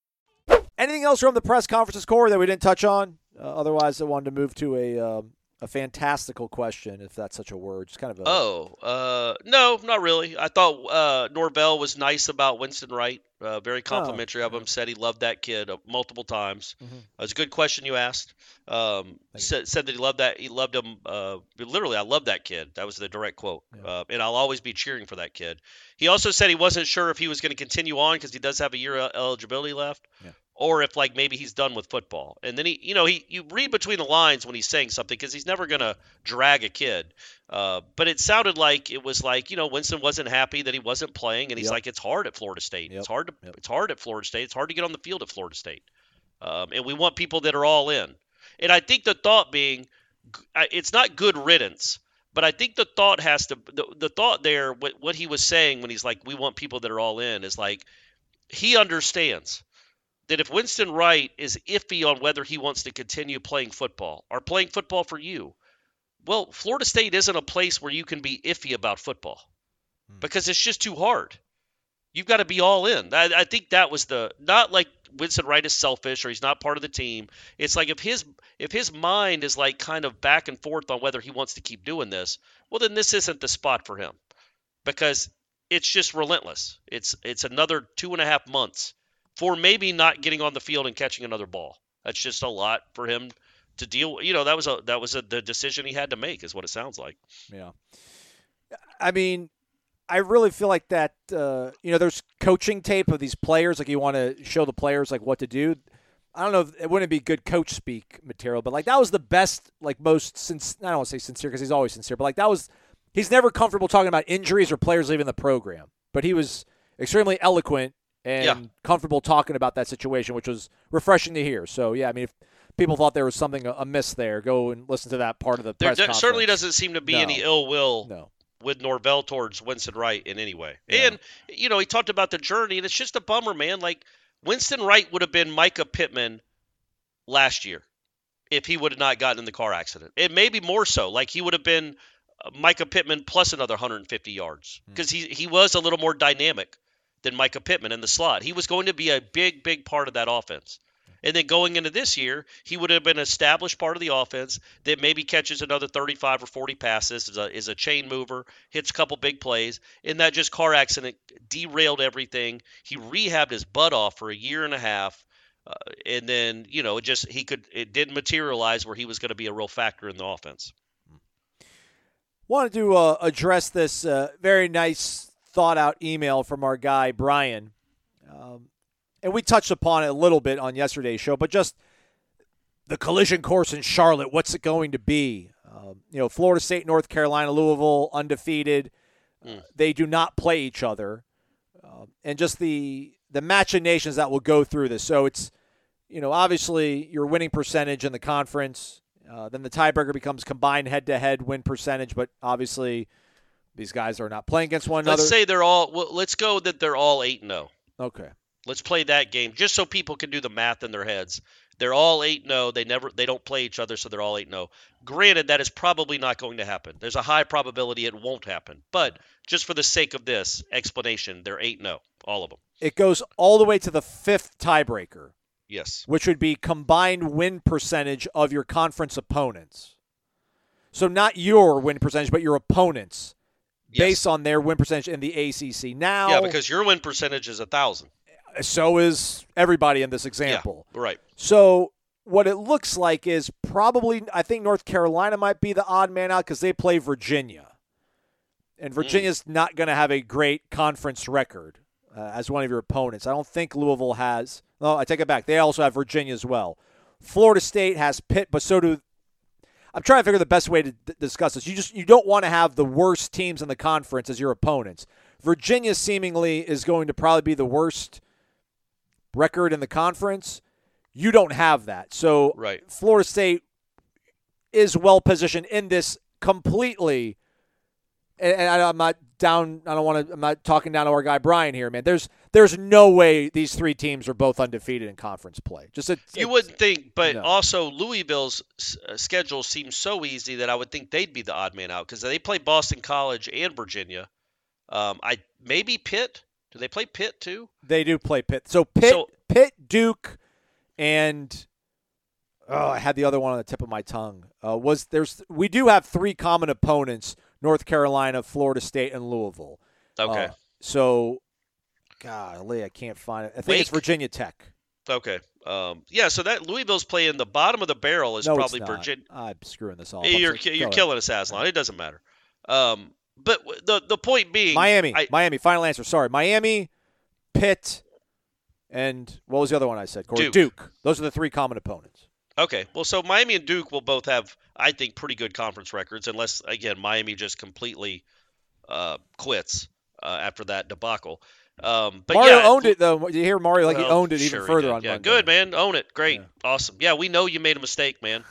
Anything else from the press conferences, Corey, that we didn't touch on? Uh, otherwise, I wanted to move to a um, a fantastical question, if that's such a word. Just kind of a. Oh, uh, no, not really. I thought uh, Norvell was nice about Winston Wright. Uh, very complimentary of him. Said he loved that kid uh, multiple times. Mhm. It was a good question you asked. Um, said, said that he loved that. He loved him. Uh, literally, I love that kid. That was the direct quote. Uh, and I'll always be cheering for that kid. He also said he wasn't sure if he was going to continue on because he does have a year el- eligibility left. Yeah. Or if like maybe he's done with football, and then he, you know, he you read between the lines when he's saying something because he's never gonna drag a kid. Uh, but it sounded like it was like you know Winston wasn't happy that he wasn't playing, and he's Yep. like it's hard at Florida State. Yep. It's hard to Yep. it's hard at Florida State. It's hard to get on the field at Florida State, um, and we want people that are all in. And I think the thought being, it's not good riddance, but I think the thought has to the, the thought there what, what he was saying when he's like we want people that are all in is like he understands that if Winston Wright is iffy on whether he wants to continue playing football or playing football for you, well, Florida State isn't a place where you can be iffy about football hmm. because it's just too hard. You've got to be all in. I, I think that was the not like Winston Wright is selfish or he's not part of the team. It's like if his if his mind is like kind of back and forth on whether he wants to keep doing this, well then this isn't the spot for him because it's just relentless. It's it's another two and a half months for maybe not getting on the field and catching another ball. That's just a lot for him to deal. You know that was a that was a, the decision he had to make is what it sounds like. Yeah. I mean, I really feel like that. Uh, you know, there's coaching tape of these players. Like you want to show the players like what to do. I don't know. If, it wouldn't be good coach speak material, but like that was the best, like most. Since I don't want to say sincere because he's always sincere, but like that was. He's never comfortable talking about injuries or players leaving the program, but he was extremely eloquent and Yeah. comfortable talking about that situation, which was refreshing to hear. So yeah, I mean, if people thought there was something amiss there, go and listen to that part of the There press d- certainly doesn't seem to be No. any ill will No. with Norvell towards Winston Wright in any way. Yeah. And you know, he talked about the journey, and it's just a bummer, man. Like Winston Wright would have been Micah Pittman last year if he would have not gotten in the car accident. And maybe more so. Like he would have been uh, Micah Pittman plus another 150 yards Hmm. because he he was a little more dynamic than Micah Pittman in the slot. He was going to be a big big part of that offense. And then going into this year, he would have been an established part of the offense that maybe catches another 35 or 40 passes, is a, is a chain mover, hits a couple big plays. And that just car accident derailed everything. He rehabbed his butt off for a year and a half. Uh, and then, you know, it just, he could, it didn't materialize where he was going to be a real factor in the offense. Wanted to uh, address this uh, very nice, thought out email from our guy, Brian. Um, and we touched upon it a little bit on yesterday's show, but just the collision course in Charlotte, what's it going to be? Um, you know, Florida State, North Carolina, Louisville, undefeated. Uh, they do not play each other. Um, and just the the machinations that will go through this. So it's, you know, obviously your winning percentage in the conference. Uh, then the tiebreaker becomes combined head-to-head win percentage, but obviously these guys are not playing against one another. Let's say they're all, well, let's go that they're all 8 0. okay. Let's play that game just so people can do the math in their heads. They're all 8 0. They never they don't play each other, so they're all 8 0. Granted, that is probably not going to happen. There's a high probability it won't happen. But just for the sake of this explanation, they're 8 0, all of them. It goes all the way to the fifth tiebreaker, Yes. which would be combined win percentage of your conference opponents. So not your win percentage, but your opponents, Yes. based on their win percentage in the ACC. Now, Yeah, because your win percentage is a 1,000. so is everybody in this example. Yeah, right. So what it looks like is probably I think North Carolina might be the odd man out because they play Virginia, and Virginia's not going to have a great conference record uh, as one of your opponents. I don't think Louisville has. No, I take it back. They also have Virginia as well. Florida State has Pitt, but so do. I'm trying to figure the best way to d- discuss this. You just you don't want to have the worst teams in the conference as your opponents. Virginia seemingly is going to probably be the worst record in the conference. You don't have that. So Right. Florida State is well positioned in this completely. And, I'm not down. I don't want to. I'm not talking down to our guy Brian here, man. There's there's no way these three teams are both undefeated in conference play. Just a, You wouldn't think, but No. also Louisville's uh, schedule seems so easy that I would think they'd be the odd man out because they play Boston College and Virginia. Um, I maybe Pitt. Do they play Pitt too? They do play Pitt. So Pitt, So- Pitt, Duke, and oh, I had the other one on the tip of my tongue. Uh, was there's we do have three common opponents: North Carolina, Florida State, and Louisville. Okay. Uh, so, golly, I can't find it. I think it's Virginia Tech. Okay. Um, yeah. So that Louisville's playing the bottom of the barrel is no, probably. Virginia. I'm screwing this all. You're So you're killing us, Aslan. It doesn't matter. Um, but the the point being, Miami. I, Miami. Final answer. Sorry, Miami, Pitt, and what was the other one I said? Corey? Duke. Those are the three common opponents. Okay. Well, so Miami and Duke will both have, I think, pretty good conference records, unless again Miami just completely uh, quits uh, after that debacle. Um, but Mario yeah, owned it though. You hear Mario like he owned it even sure he further on Yeah, Monday. good man, own it, great, awesome. Yeah, we know you made a mistake, man.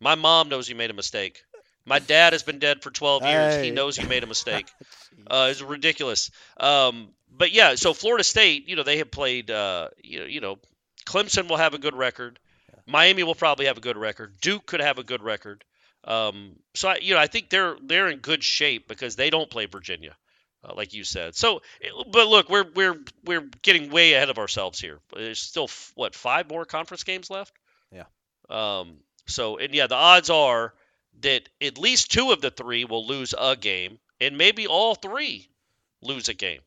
My mom knows you made a mistake. My dad has been dead for 12 years. He knows you made a mistake. uh, it's ridiculous. Um, but yeah, so Florida State, you know, they have played. Uh, you know, you know, Clemson will have a good record. Miami will probably have a good record. Duke could have a good record. Um, so I, you know, I think they're they're in good shape because they don't play Virginia, uh, like you said. So, but look, we're we're we're getting way ahead of ourselves here. There's still f- what five more conference games left. Yeah. Um. So and yeah, the odds are that at least two of the three will lose a game, and maybe all three lose a game.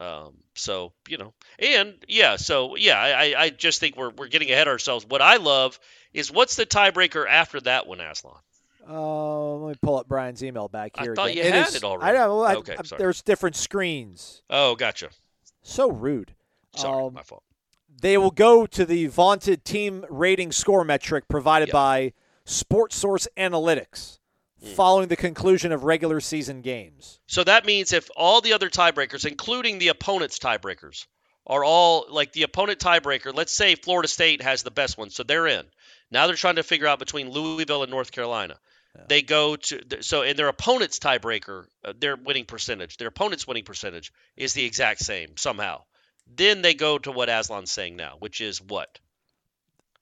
Um, so you know, and yeah, so yeah, I, I- just think we're we're getting ahead of ourselves. What I love is what's the tiebreaker after that one, Aslan? Uh, let me pull up Brian's email back here. I thought again. you had is- it already. I know. I, Okay, I- sorry. There's different screens. Oh, gotcha. So rude. Sorry, Um, my fault. They will go to the vaunted team rating score metric provided Yeah. by SportSource Analytics Hmm. following the conclusion of regular season games. So that means if all the other tiebreakers, including the opponent's tiebreakers, are all like the opponent tiebreaker, let's say Florida State has the best one, so they're in. Now they're trying to figure out between Louisville and North Carolina. They go to so in their opponent's tiebreaker, uh, their winning percentage, their opponent's winning percentage is the exact same somehow. Then they go to what Aslan's saying now, which is what?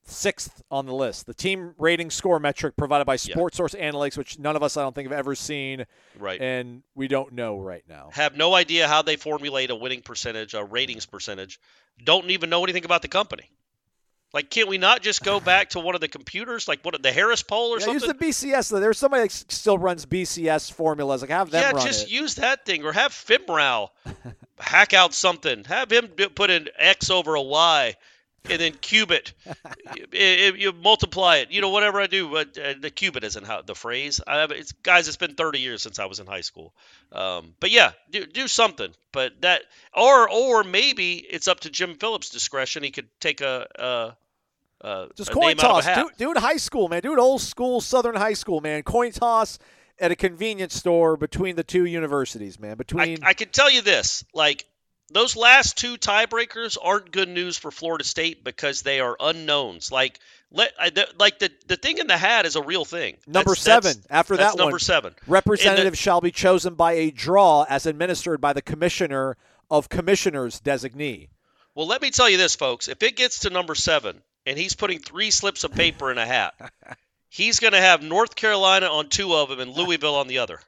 Sixth on the list, the team rating score metric provided by SportSource Analytics, which none of us, I don't think, have ever seen, Right. and we don't know right now. Have no idea how they formulate a winning percentage, a ratings percentage. Don't even know anything about the company. Like, can't we not just go back to one of the computers, like what the Harris poll or Yeah, use the BCS. There's somebody that still runs BCS formulas. Like have them yeah, just it. use that thing, or have Fibrow hack out something. Have him do- put an X over a Y, and then cube it. you, you- you multiply it. You know, whatever I do, but uh, the cube it isn't how the phrase. I have, it's guys. It's been 30 years since I was in high school. Um, but yeah, do do something. But that, or or maybe it's up to Jim Phillips' discretion. He could take a. a uh, Just coin name out of a toss. Do, do it high school, man. Do it old school Southern high school, man. Coin toss at a convenience store between the two universities, man. I, Between I can tell you this: like those last two tiebreakers aren't good news for Florida State because they are unknowns. Like let I, the, like the the thing in the hat is a real thing. number That's- seven. that's- after that's that number one, seven. representative shall be chosen by a draw as administered by the commissioner of commissioners designee. Well, let me tell you this, folks. If it gets to number seven, and he's putting three slips of paper in a hat. He's going to have North Carolina on two of them and Louisville on the other.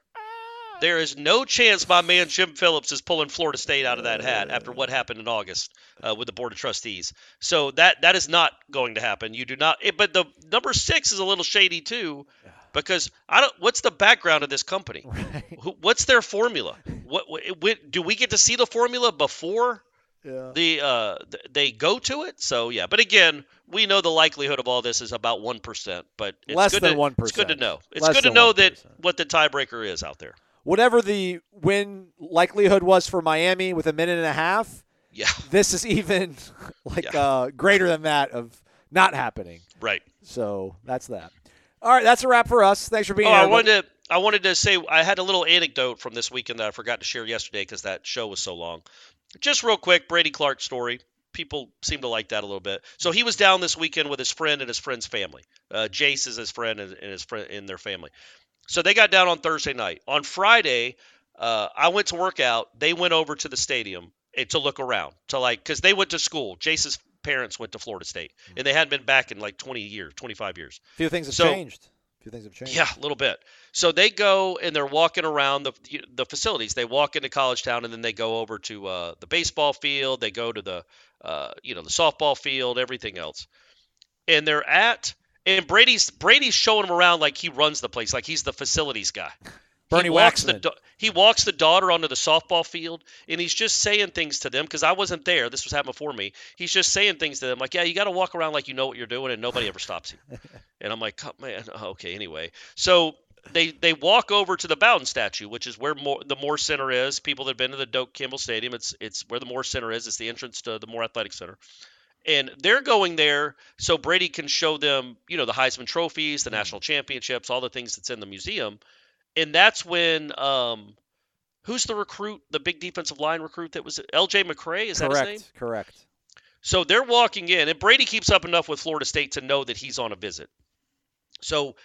There is no chance my man Jim Phillips is pulling Florida State out of that hat after what happened in August uh, with the board of trustees. So that that is not going to happen. You do not. It, but the number six is a little shady too, because I don't. What's the background of this company? Who, what's their formula? What, what do we get to see the formula before Yeah. the uh th- they go to it? So yeah. But again, we know the likelihood of all this is about one percent. But it's Less good than to, It's good to know. It's Less good to know that what the tiebreaker is out there. Whatever the win likelihood was for Miami with a minute and a half, Yeah. this is even like Yeah. uh, greater than that of not happening. Right. So that's that. All right, that's a wrap for us. Thanks for being Oh, here. I wanted to. I wanted to say I had a little anecdote from this weekend that I forgot to share yesterday because that show was so long. Just real quick, Brady Clark story. People seem to like that a little bit. So he was down this weekend with his friend and his friend's family. Uh, Jace is his friend and, and his friend in their family. So they got down on Thursday night. On Friday, uh, I went to work out. They went over to the stadium eh, to look around to like because they went to school. Jace's parents went to Florida State and they hadn't been back in like 20 years, 25 years. A few things have So- changed. A few things have changed. Yeah, a little bit. So they go and they're walking around the the facilities. They walk into College Town and then they go over to uh, the baseball field. They go to the uh, you know the softball field, everything else. And they're at and Brady's Brady's showing him around like he runs the place, like he's the facilities guy. Bernie he walks the Waxman. da- he walks the daughter onto the softball field and he's just saying things to them because I wasn't there. This was happening before me. He's just saying things to them like, "Yeah, you got to walk around like you know what you're doing, and nobody ever stops you." and I'm like, oh, "Man, oh, okay." Anyway, so they they walk over to the Bowden statue, which is where more, the Moore Center is. People that have been to the Doak Campbell Stadium, it's it's where the Moore Center is. It's the entrance to the Moore Athletic Center. And they're going there so Brady can show them, you know, the Heisman trophies, the national championships, all the things that's in the museum. And that's when um who's the recruit, the big defensive line recruit that was LJ McCray, is that his name? correct. Correct. So they're walking in, and Brady keeps up enough with Florida State to know that he's on a visit. So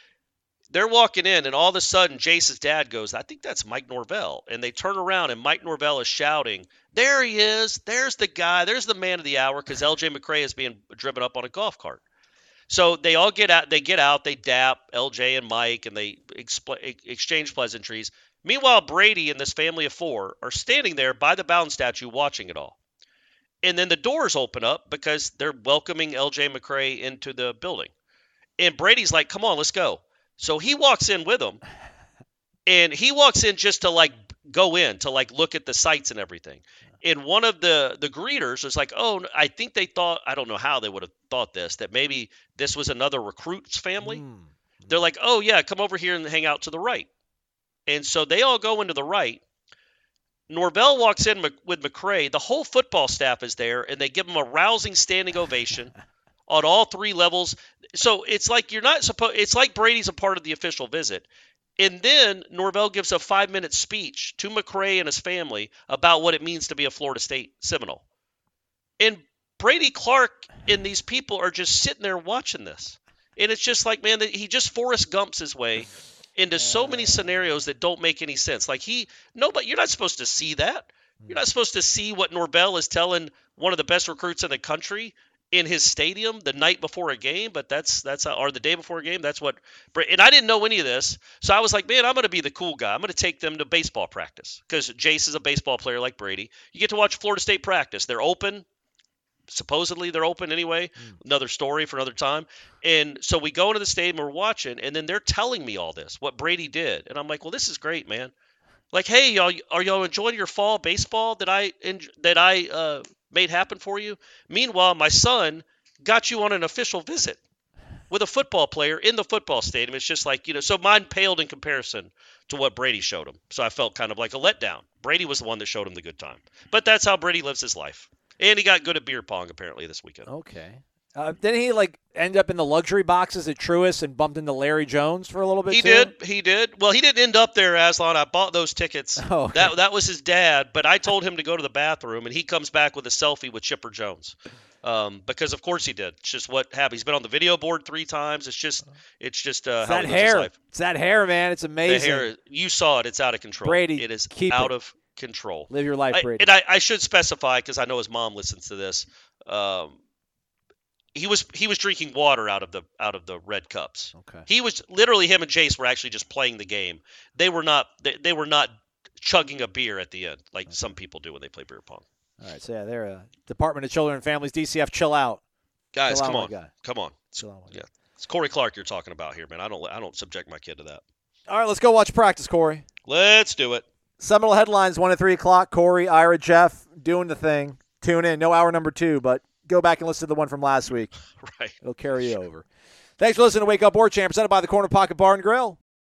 they're walking in, and all of a sudden, Jace's dad goes, I think that's Mike Norvell. And they turn around, and Mike Norvell is shouting, There he is. There's the guy. There's the man of the hour because LJ McCray is being driven up on a golf cart. So they all get out. They get out. They dap LJ and Mike, and they expl- exchange pleasantries. Meanwhile, Brady and this family of four are standing there by the Bowden statue watching it all. And then the doors open up because they're welcoming LJ McCray into the building. And Brady's like, come on, let's go. So he walks in with them. And he walks in just to like go in, to like look at the sights and everything. And one of the the greeters was like, oh, I think they thought, I don't know how they would have thought this, that maybe this was another recruit's family. Hmm. They're like, oh, yeah, come over here and hang out to the right. And so they all go into the right. Norvell walks in with McCray. The whole football staff is there, and they give him a rousing standing ovation on all three levels. So it's like you're not supposed. It's like Brady's a part of the official visit. And then Norvell gives a five minute speech to McCray and his family about what it means to be a Florida State Seminole. And Brady Clark and these people are just sitting there watching this. And it's just like, man, he just Forrest Gumps his way into so many scenarios that don't make any sense. Like he, nobody, you're not supposed to see that. You're not mm. supposed to see what Norvell is telling one of the best recruits in the country in his stadium the night before a game. But that's that's or the day before a game. That's what. And I didn't know any of this, so I was like, man, I'm going to be the cool guy. I'm going to take them to baseball practice because Jace is a baseball player like Brady. You get to watch Florida State practice. They're open supposedly they're open anyway. Another story for another time. And so we go into the stadium, we're watching, and then they're telling me all this, what Brady did, and I'm like, well, this is great, man. Like, hey, y'all, are y'all enjoying your fall baseball that I that I uh, made happen for you? Meanwhile, my son got you on an official visit with a football player in the football stadium. It's just like you know, so mine paled in comparison to what Brady showed him. So I felt kind of like a letdown. Brady was the one that showed him the good time, but that's how Brady lives his life. And he got good at beer pong apparently this weekend. Okay. Uh, didn't he like end up in the luxury boxes at Truist and bumped into Larry Jones for a little bit? He too? did. He did. Well, he didn't end up there, Aslan. I bought those tickets. Oh, okay. That that was his dad. But I told him to go to the bathroom, and he comes back with a selfie with Chipper Jones. Um, because of course he did. It's just what happened. He's been on the video board three times. It's just, it's just uh, It's that he lives his hair. It's that hair, man. It's amazing. The hair. You saw it. It's out of control. Brady, it is keep out it. of control. Live your life, I- Brady. and I, I should specify because I know his mom listens to this. Um, He was he was drinking water out of the out of the red cups. Okay. He was literally him and Jace were actually just playing the game. They were not they, they were not chugging a beer at the end like some people do when they play beer pong. All right, so yeah, they're uh, Department of Children and Families, DCF. Chill out. Guys, Chill out, come my on, guy. come on. Out, my yeah, it's Corey Clark you're talking about here, man. I don't I don't subject my kid to that. All right, let's go watch practice, Corey. Let's do it. Seminole headlines one at three o'clock. Corey, Ira, Jeff doing the thing. Tune in. No hour number two, but go back and listen to the one from last week. Right. It'll carry you over. Thanks for listening to Wake Up WarChant, presented by the Corner Pocket Bar and Grill.